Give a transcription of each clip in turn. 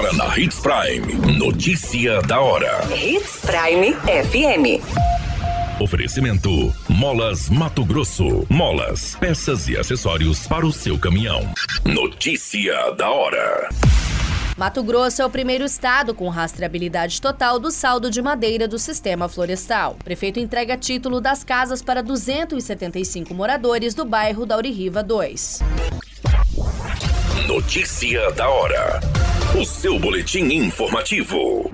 Agora na Hits Prime. Notícia da hora. Hits Prime FM. Oferecimento: Molas Mato Grosso. Molas, peças e acessórios para o seu caminhão. Notícia da hora. Mato Grosso é o primeiro estado com rastreabilidade total do saldo de madeira do sistema florestal. O prefeito entrega título das casas para 275 moradores do bairro Dauririva 2. Notícia da hora. O seu boletim informativo.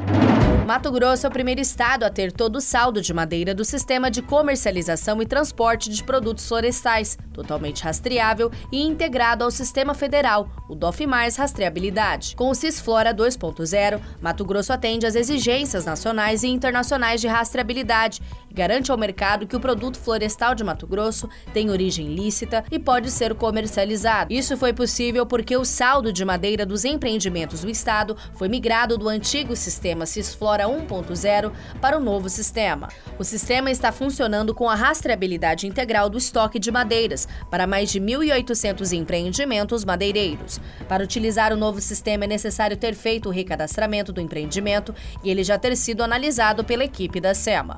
Mato Grosso é o primeiro estado a ter todo o saldo de madeira do sistema de comercialização e transporte de produtos florestais, totalmente rastreável e integrado ao sistema federal, o DOF Mais Rastreabilidade. Com o Cisflora 2.0, Mato Grosso atende às exigências nacionais e internacionais de rastreabilidade e garante ao mercado que o produto florestal de Mato Grosso tem origem lícita e pode ser comercializado. Isso foi possível porque o saldo de madeira dos empreendimentos do estado foi migrado do antigo sistema Cisflora 1.0 para o novo sistema. O sistema está funcionando com a rastreabilidade integral do estoque de madeiras para mais de 1.800 empreendimentos madeireiros. Para utilizar o novo sistema é necessário ter feito o recadastramento do empreendimento e ele já ter sido analisado pela equipe da SEMA.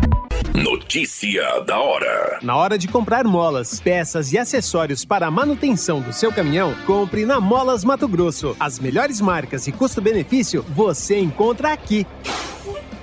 Notícia da hora. Na hora de comprar molas, peças e acessórios para a manutenção do seu caminhão, compre na Molas Mato Grosso. As melhores marcas e custo-benefício você encontra aqui.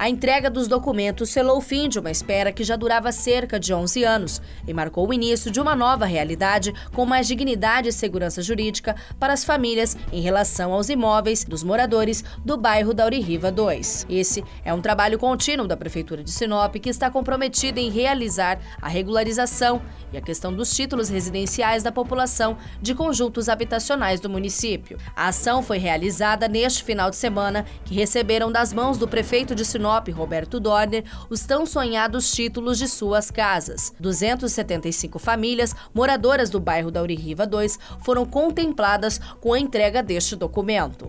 A entrega dos documentos selou o fim de uma espera que já durava cerca de 11 anos e marcou o início de uma nova realidade com mais dignidade e segurança jurídica para as famílias em relação aos imóveis dos moradores do bairro da Urihiva 2. Esse é um trabalho contínuo da Prefeitura de Sinop que está comprometida em realizar a regularização e a questão dos títulos residenciais da população de conjuntos habitacionais do município. A ação foi realizada neste final de semana, que receberam das mãos do prefeito de Sinop Sinop, Roberto Dorner, os tão sonhados títulos de suas casas. 275 famílias moradoras do bairro da Urihiva 2 foram contempladas com a entrega deste documento.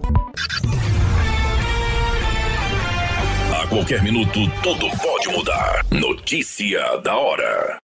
A qualquer minuto, tudo pode mudar. Notícia da hora.